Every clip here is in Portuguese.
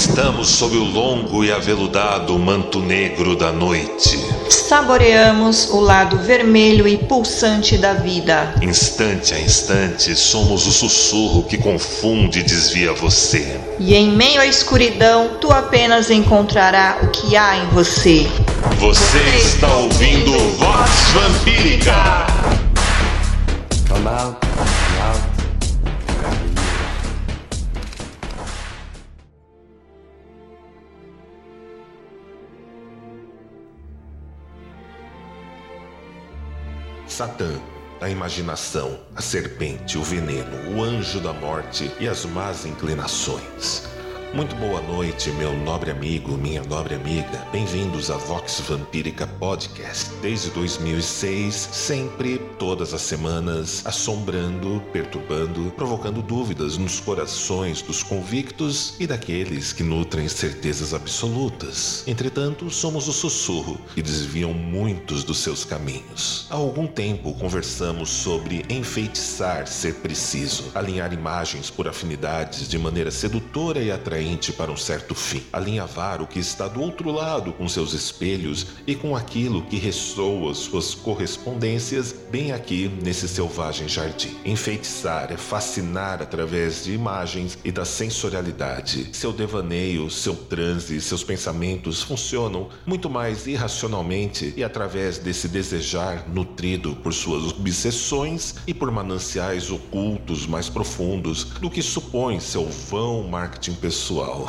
Estamos sob o longo e aveludado manto negro da noite. Saboreamos o lado vermelho e pulsante da vida. Instante a instante, somos o sussurro que confunde e desvia você. E em meio à escuridão, tu apenas encontrará o que há em você. Você está ouvindo Vox Vampírica! Come out. Satã, a imaginação, a serpente, o veneno, o anjo da morte e as más inclinações. Muito boa noite, meu nobre amigo, minha nobre amiga. Bem-vindos a Vox Vampírica Podcast. Desde 2006, sempre, todas as semanas, assombrando, perturbando, provocando dúvidas nos corações dos convictos e daqueles que nutrem certezas absolutas. Entretanto, somos o sussurro que desviam muitos dos seus caminhos. Há algum tempo conversamos sobre enfeitiçar ser preciso, alinhar imagens por afinidades de maneira sedutora e atraente para um certo fim. Alinhavar o que está do outro lado com seus espelhos e com aquilo que ressoa suas correspondências bem aqui nesse selvagem jardim. Enfeitiçar é fascinar através de imagens e da sensorialidade. Seu devaneio, seu transe, seus pensamentos funcionam muito mais irracionalmente e através desse desejar nutrido por suas obsessões e por mananciais ocultos mais profundos do que supõe seu vão marketing pessoal pessoal.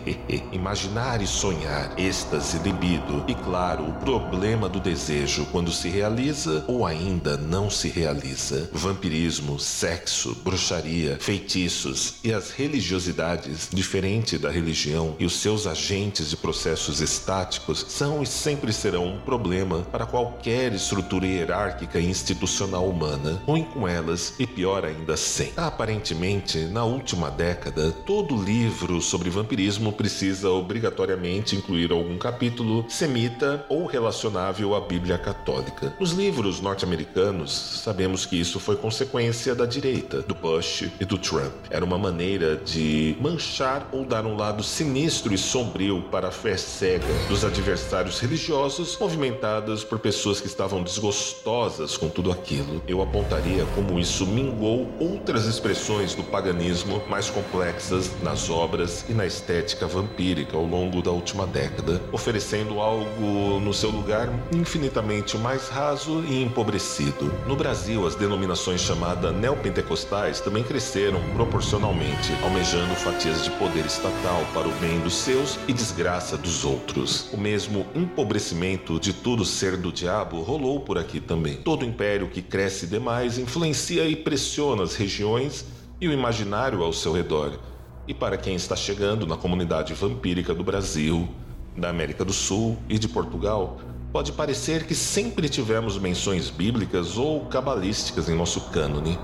Imaginar e sonhar, êxtase, libido e, claro, o problema do desejo quando se realiza ou ainda não se realiza. Vampirismo, sexo, bruxaria, feitiços e as religiosidades, diferente da religião e os seus agentes e processos estáticos, são e sempre serão um problema para qualquer estrutura hierárquica e institucional humana, ruim com elas e pior ainda sem. Aparentemente, na última década, todo livro sobre vampirismo precisa obrigatoriamente incluir algum capítulo semita ou relacionável à Bíblia Católica. Nos livros norte-americanos, sabemos que isso foi consequência da direita, do Bush e do Trump. Era uma maneira de manchar ou dar um lado sinistro e sombrio para a fé cega dos adversários religiosos movimentadas por pessoas que estavam desgostosas com tudo aquilo. Eu apontaria como isso mingou outras expressões do paganismo mais complexas nas obras e na estética vampírica ao longo da última década, oferecendo algo no seu lugar infinitamente mais raso e empobrecido. No Brasil, as denominações chamadas neopentecostais também cresceram proporcionalmente, almejando fatias de poder estatal para o bem dos seus e desgraça dos outros. O mesmo empobrecimento de tudo ser do diabo rolou por aqui também. Todo império que cresce demais influencia e pressiona as regiões e o imaginário ao seu redor e para quem está chegando na comunidade vampírica do Brasil, da América do Sul e de Portugal, pode parecer que sempre tivemos menções bíblicas ou cabalísticas em nosso cânone,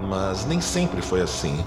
mas nem sempre foi assim.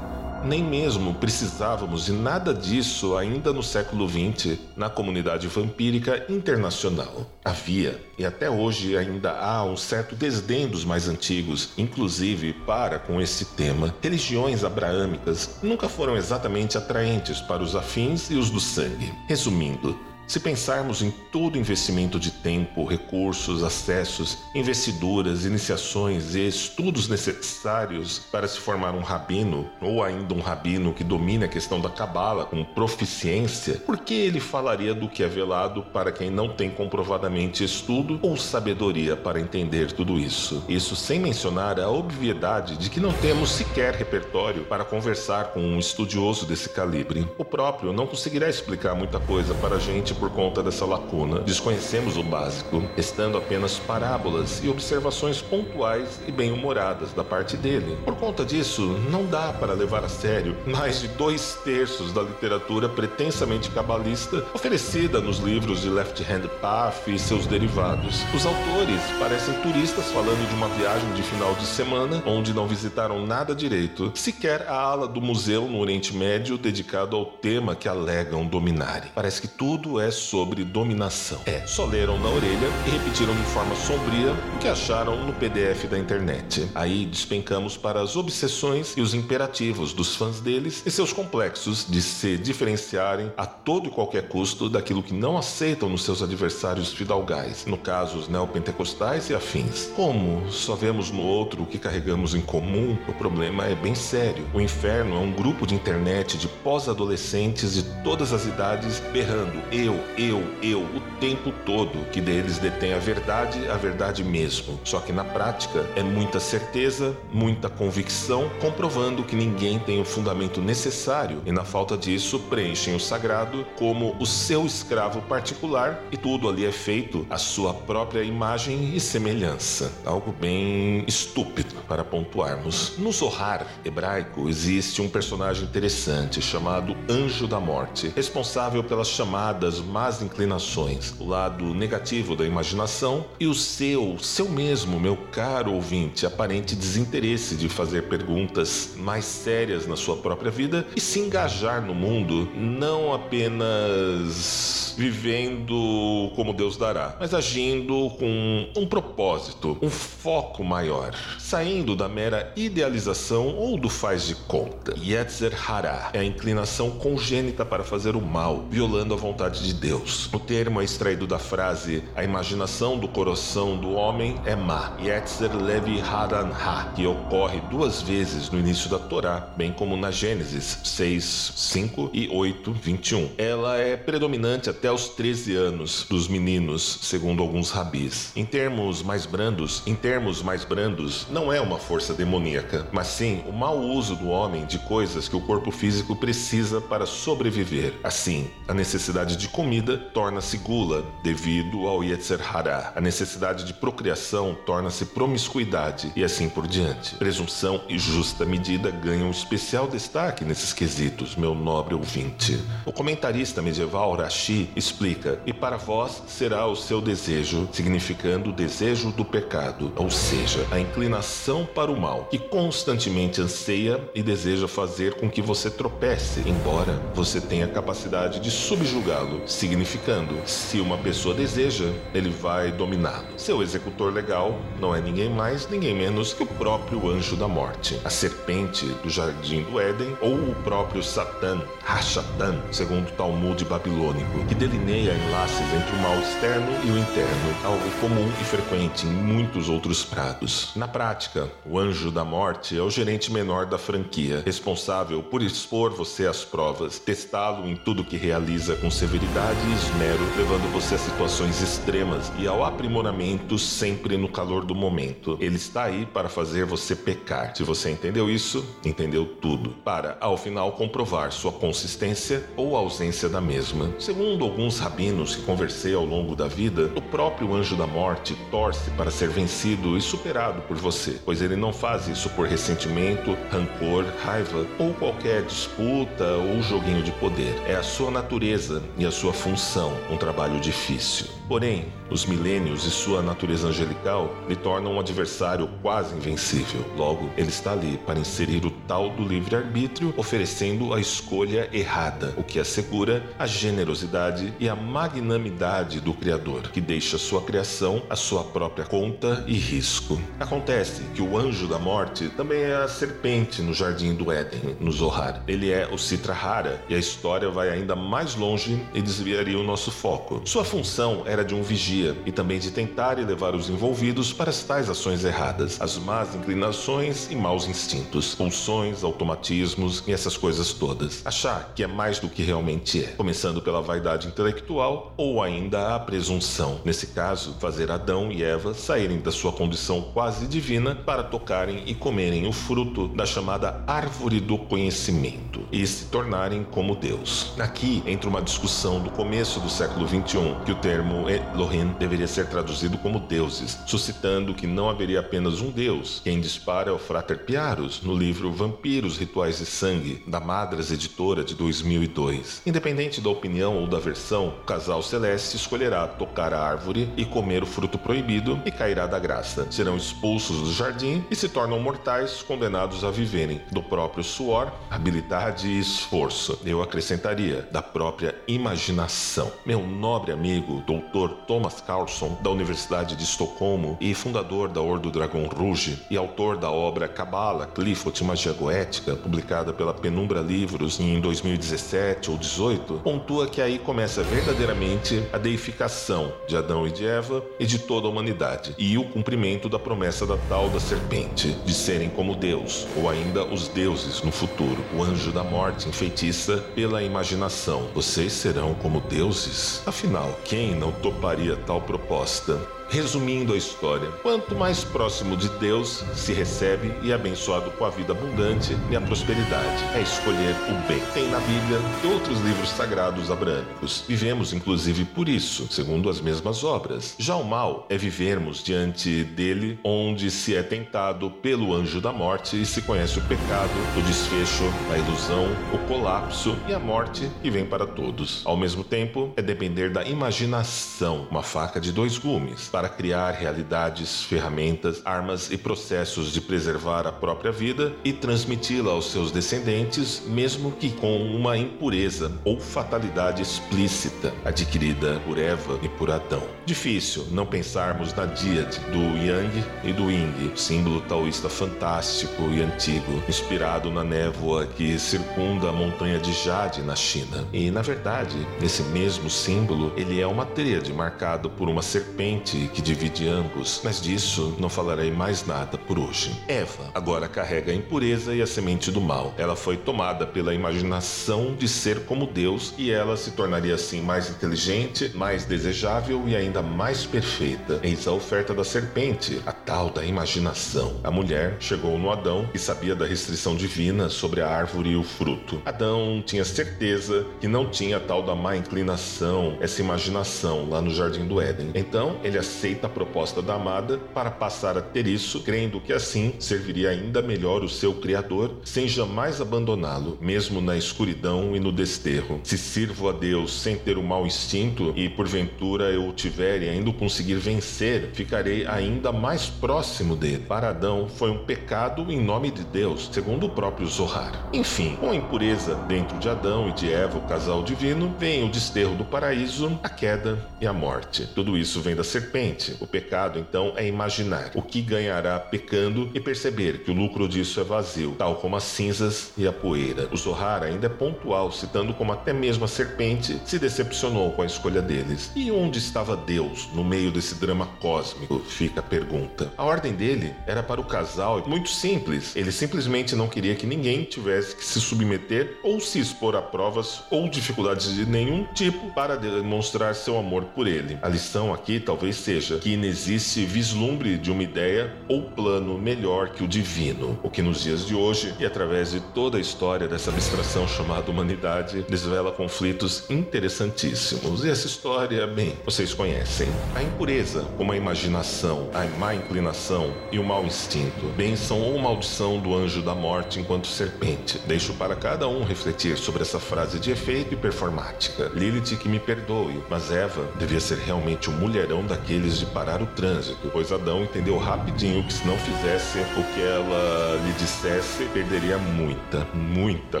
Nem mesmo precisávamos de nada disso ainda no século XX na comunidade vampírica internacional. Havia, e até hoje ainda há, um certo desdém dos mais antigos, inclusive para com esse tema. Religiões abraâmicas nunca foram exatamente atraentes para os afins e os do sangue. Resumindo, se pensarmos em todo investimento de tempo, recursos, acessos, investiduras, iniciações e estudos necessários para se formar um rabino, ou ainda um rabino que domine a questão da cabala com proficiência, por que ele falaria do que é velado para quem não tem comprovadamente estudo ou sabedoria para entender tudo isso? Isso sem mencionar a obviedade de que não temos sequer repertório para conversar com um estudioso desse calibre. O próprio não conseguirá explicar muita coisa para a gente por conta dessa lacuna. Desconhecemos o básico, estando apenas parábolas e observações pontuais e bem-humoradas da parte dele. Por conta disso, não dá para levar a sério mais de dois terços da literatura pretensamente cabalista oferecida nos livros de Left Hand Path e seus derivados. Os autores parecem turistas falando de uma viagem de final de semana onde não visitaram nada direito, sequer a ala do museu no Oriente Médio dedicado ao tema que alegam dominarem. Parece que tudo é é sobre dominação. É, só leram na orelha e repetiram de forma sombria o que acharam no PDF da internet. Aí despencamos para as obsessões e os imperativos dos fãs deles e seus complexos de se diferenciarem a todo e qualquer custo daquilo que não aceitam nos seus adversários fidalgais, no caso os neopentecostais e afins. Como só vemos no outro o que carregamos em comum, o problema é bem sério. O inferno é um grupo de internet de pós-adolescentes de todas as idades berrando eu, eu, eu tempo todo, que deles detém a verdade, a verdade mesmo. Só que na prática é muita certeza, muita convicção, comprovando que ninguém tem o fundamento necessário e na falta disso preenchem o sagrado como o seu escravo particular e tudo ali é feito à sua própria imagem e semelhança. Algo bem estúpido para pontuarmos. No Zohar hebraico existe um personagem interessante chamado Anjo da Morte, responsável pelas chamadas más inclinações, o lado negativo da imaginação e o seu, seu mesmo, meu caro ouvinte, aparente desinteresse de fazer perguntas mais sérias na sua própria vida e se engajar no mundo, não apenas vivendo como Deus dará, mas agindo com um propósito, um foco maior, saindo da mera idealização ou do faz de conta. Yetzer Hara é a inclinação congênita para fazer o mal, violando a vontade de Deus. O termo é extraído da frase: a imaginação do coração do homem é má. Yetzer Levi Haran Ha, que ocorre duas vezes no início da Torá, bem como na Gênesis 6, 5 e 8, 21. Ela é predominante até os 13 anos dos meninos, segundo alguns rabis. Em termos mais brandos, em termos mais brandos, não é uma força demoníaca, mas sim o mau uso do homem de coisas que o corpo físico precisa para sobreviver. Assim, a necessidade de comida torna-se gula devido ao Yetzer Hara. A necessidade de procriação torna-se promiscuidade e assim por diante. Presunção e justa medida ganham especial destaque nesses quesitos, meu nobre ouvinte. O comentarista medieval Rashi explica: E para vós será o seu desejo, significando o desejo do pecado, ou seja, a inclinação para o mal, que constantemente anseia e deseja fazer com que você tropece, embora você tenha capacidade de subjugá-lo, significando: se uma pessoa deseja, ele vai dominá-lo. Seu executor legal não é ninguém mais, ninguém menos que o próprio anjo da morte, a serpente do jardim do Éden ou o próprio Satã, Rashatan, segundo o Talmud babilônico, que delineia enlaces entre o mal externo e o interno, algo comum e frequente em muitos outros prados. Na prática, o anjo da morte é o gerente menor da franquia, responsável por expor você às provas, testá-lo em tudo que realiza com severidade e esmero, levando você a situações extremas e ao aprimoramento sempre no calor do momento. Ele está aí para fazer você pecar. Se você entendeu isso, entendeu tudo, para ao final comprovar sua consistência ou ausência da mesma. Segundo alguns rabinos que conversei ao longo da vida, o próprio anjo da morte torce para ser vencido e superado por você, pois ele não faz isso por ressentimento, rancor, raiva ou qualquer disputa ou joguinho de poder. É a sua natureza e a sua função, um trabalho difícil. Porém, os milênios e sua natureza angelical lhe tornam um adversário quase invencível. Logo, ele está ali para inserir o tal do livre-arbítrio, oferecendo a escolha errada, o que assegura a generosidade e a magnanimidade do Criador, que deixa sua criação à sua própria conta e risco. Acontece que o anjo da morte também é a serpente no jardim do Éden, no Zohar. Ele é o Citrahara e a história vai ainda mais longe e desviaria o nosso foco. Sua função era de um vigia e também de tentar elevar os envolvidos para as tais ações erradas, as más inclinações e maus instintos, pulsões, automatismos e essas coisas todas. Achar que é mais do que realmente é, começando pela vaidade intelectual ou ainda a presunção. Nesse caso, fazer Adão e Eva saírem da sua condição quase divina para tocarem e comerem o fruto da chamada árvore do conhecimento e se tornarem como Deus. Aqui entra uma discussão do começo do século XXI, que o termo Elohim deveria ser traduzido como deuses, suscitando que não haveria apenas um deus. Quem dispara é o Frater Piarus, no livro Vampiros, Rituais de Sangue, da Madras Editora de 2002. Independente da opinião ou da versão, o casal celeste escolherá tocar a árvore e comer o fruto proibido e cairá da graça. Serão expulsos do jardim e se tornam mortais, condenados a viverem do próprio suor, habilidade e esforço. Eu acrescentaria, da própria imaginação. Meu nobre amigo, Dr. Thomas Carlson, da Universidade de Estocolmo e fundador da Ordo Dragão Rouge e autor da obra Cabala, Clifford Magia Goética, publicada pela Penumbra Livros em 2017 ou 18, pontua que aí começa verdadeiramente a deificação de Adão e de Eva e de toda a humanidade, e o cumprimento da promessa da tal da serpente, de serem como Deus, ou ainda os deuses no futuro, o anjo da morte enfeitiça pela imaginação. Vocês serão como deuses? Afinal, quem não toparia tal proposta? Resumindo a história, quanto mais próximo de Deus se recebe e é abençoado com a vida abundante e a prosperidade, é escolher o bem. Tem na Bíblia e outros livros sagrados abrâmicos. Vivemos inclusive por isso, segundo as mesmas obras. Já o mal é vivermos diante dele, onde se é tentado pelo anjo da morte e se conhece o pecado, o desfecho, a ilusão, o colapso e a morte que vem para todos. Ao mesmo tempo, é depender da imaginação, uma faca de dois gumes para criar realidades, ferramentas, armas e processos de preservar a própria vida e transmiti-la aos seus descendentes, mesmo que com uma impureza ou fatalidade explícita adquirida por Eva e por Adão. Difícil não pensarmos na díade do Yang e do Ying, símbolo taoísta fantástico e antigo, inspirado na névoa que circunda a montanha de Jade na China. E na verdade, esse mesmo símbolo, ele é uma tríade marcado por uma serpente que divide ambos, mas disso não falarei mais nada por hoje. Eva agora carrega a impureza e a semente do mal. Ela foi tomada pela imaginação de ser como Deus e ela se tornaria assim mais inteligente, mais desejável e ainda mais perfeita. Eis a oferta da serpente, a tal da imaginação. A mulher chegou no Adão e sabia da restrição divina sobre a árvore e o fruto. Adão tinha certeza que não tinha a tal da má inclinação, essa imaginação lá no jardim do Éden. Então ele aceita a proposta da amada para passar a ter isso, crendo que assim serviria ainda melhor o seu Criador, sem jamais abandoná-lo, mesmo na escuridão e no desterro. Se sirvo a Deus sem ter o mau instinto e porventura eu o tiver e ainda o conseguir vencer, ficarei ainda mais próximo dele. Para Adão foi um pecado em nome de Deus, segundo o próprio Zohar. Enfim, com a impureza dentro de Adão e de Eva, o casal divino, vem o desterro do paraíso, a queda e a morte. Tudo isso vem da serpente. O pecado, então, é imaginar o que ganhará pecando e perceber que o lucro disso é vazio, tal como as cinzas e a poeira. O Zohar ainda é pontual, citando como até mesmo a serpente se decepcionou com a escolha deles. E onde estava Deus no meio desse drama cósmico? Fica a pergunta. A ordem dele era para o casal muito simples. Ele simplesmente não queria que ninguém tivesse que se submeter ou se expor a provas ou dificuldades de nenhum tipo para demonstrar seu amor por ele. A lição aqui talvez seja que inexiste vislumbre de uma ideia ou plano melhor que o divino, o que nos dias de hoje e através de toda a história dessa abstração chamada humanidade desvela conflitos interessantíssimos. E essa história, bem, vocês conhecem. A impureza, como a imaginação, a má inclinação e o mau instinto, bênção ou maldição do anjo da morte enquanto serpente. Deixo para cada um refletir sobre essa frase de efeito e performática. Lilith que me perdoe, mas Eva devia ser realmente um mulherão daqueles de parar o trânsito, pois Adão entendeu rapidinho que se não fizesse o que ela lhe dissesse, perderia muita, muita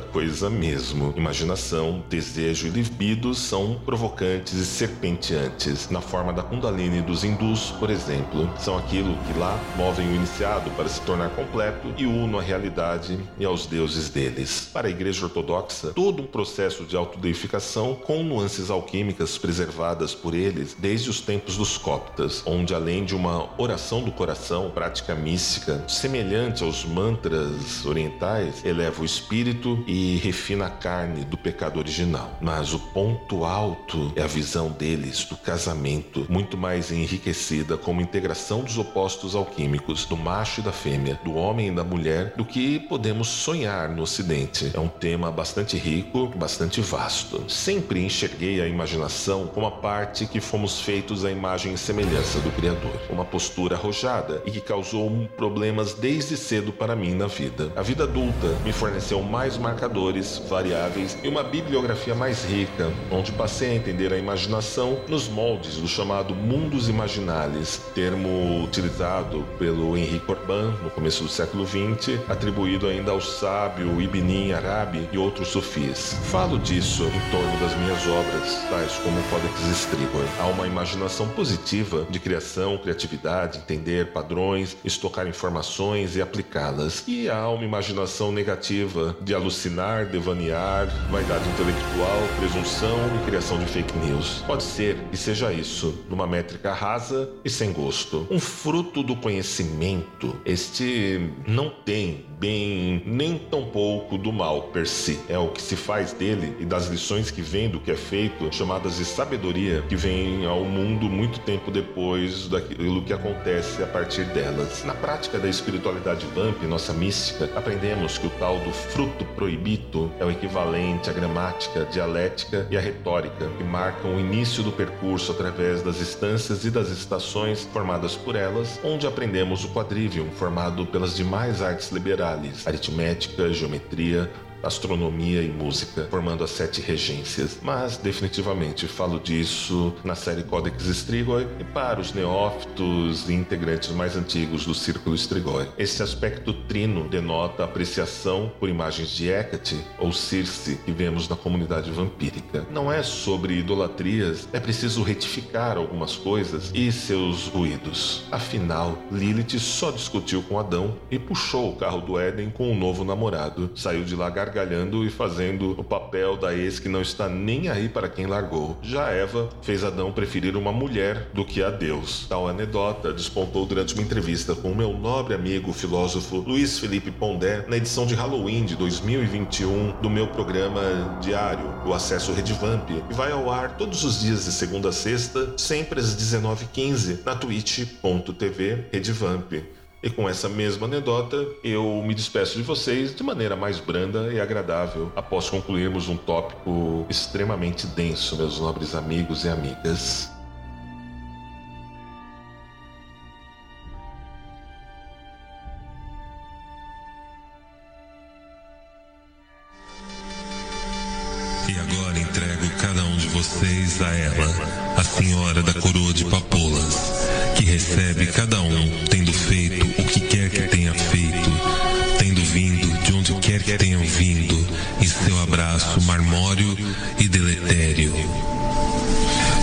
coisa mesmo. Imaginação, desejo e libido são provocantes e serpenteantes, na forma da Kundalini dos hindus, por exemplo. São aquilo que lá movem o iniciado para se tornar completo e uno à realidade e aos deuses deles. Para a Igreja Ortodoxa, todo um processo de autodeificação com nuances alquímicas preservadas por eles desde os tempos dos coptos onde além de uma oração do coração, prática mística, semelhante aos mantras orientais, eleva o espírito e refina a carne do pecado original. Mas o ponto alto é a visão deles do casamento, muito mais enriquecida como integração dos opostos alquímicos, do macho e da fêmea, do homem e da mulher, do que podemos sonhar no Ocidente. É um tema bastante rico, bastante vasto. Sempre enxerguei a imaginação como a parte que fomos feitos à imagem e semelhança do Criador. Uma postura arrojada e que causou problemas desde cedo para mim na vida. A vida adulta me forneceu mais marcadores, variáveis e uma bibliografia mais rica, onde passei a entender a imaginação nos moldes do chamado mundos imaginales, termo utilizado pelo Henrique Orban no começo do século XX, atribuído ainda ao sábio Ibn Arabi e outros sufis. Falo disso em torno das minhas obras, tais como o Codex Strigoi. Há uma imaginação positiva de criação, criatividade, entender padrões, estocar informações e aplicá-las. E há uma imaginação negativa de alucinar, devanear, vaidade intelectual, presunção e criação de fake news. Pode ser que seja isso, numa métrica rasa e sem gosto. Um fruto do conhecimento, este não tem bem nem tão pouco do mal per si. É o que se faz dele e das lições que vem do que é feito, chamadas de sabedoria, que vem ao mundo muito tempo depois daquilo que acontece a partir delas. Na prática da espiritualidade Vamp, nossa mística, aprendemos que o tal do fruto proibido é o equivalente à gramática, dialética e à retórica, que marcam o início do percurso através das instâncias e das estações formadas por elas, onde aprendemos o quadrivium, formado pelas demais artes liberais, aritmética, geometria, astronomia e música, formando as sete regências. Mas definitivamente falo disso na série Codex Strigoi e para os neófitos e integrantes mais antigos do Círculo Strigoi. Esse aspecto trino denota apreciação por imagens de Hecate ou Circe que vemos na comunidade vampírica. Não é sobre idolatrias, é preciso retificar algumas coisas e seus ruídos. Afinal, Lilith só discutiu com Adão e puxou o carro do Éden com um novo namorado. Saiu de lá gargalhando e fazendo o papel da ex que não está nem aí para quem largou. Já Eva fez Adão preferir uma mulher do que a Deus. Tal anedota despontou durante uma entrevista com o meu nobre amigo filósofo Luiz Felipe Pondé na edição de Halloween de 2021 do meu programa diário, o Acesso Redvamp, e vai ao ar todos os dias de segunda a sexta, sempre às 19h15, na twitch.tv Redvamp. E com essa mesma anedota, eu me despeço de vocês de maneira mais branda e agradável, após concluirmos um tópico extremamente denso, meus nobres amigos e amigas. E agora entrego cada um de vocês a ela, a senhora da coroa de papoulas, que recebe cada um tendo feito o que quer que tenha feito, tendo vindo de onde quer que tenham vindo, em seu abraço marmório e deletério.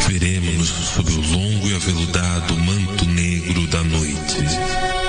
Veremos-nos sob o longo e aveludado manto negro da noite.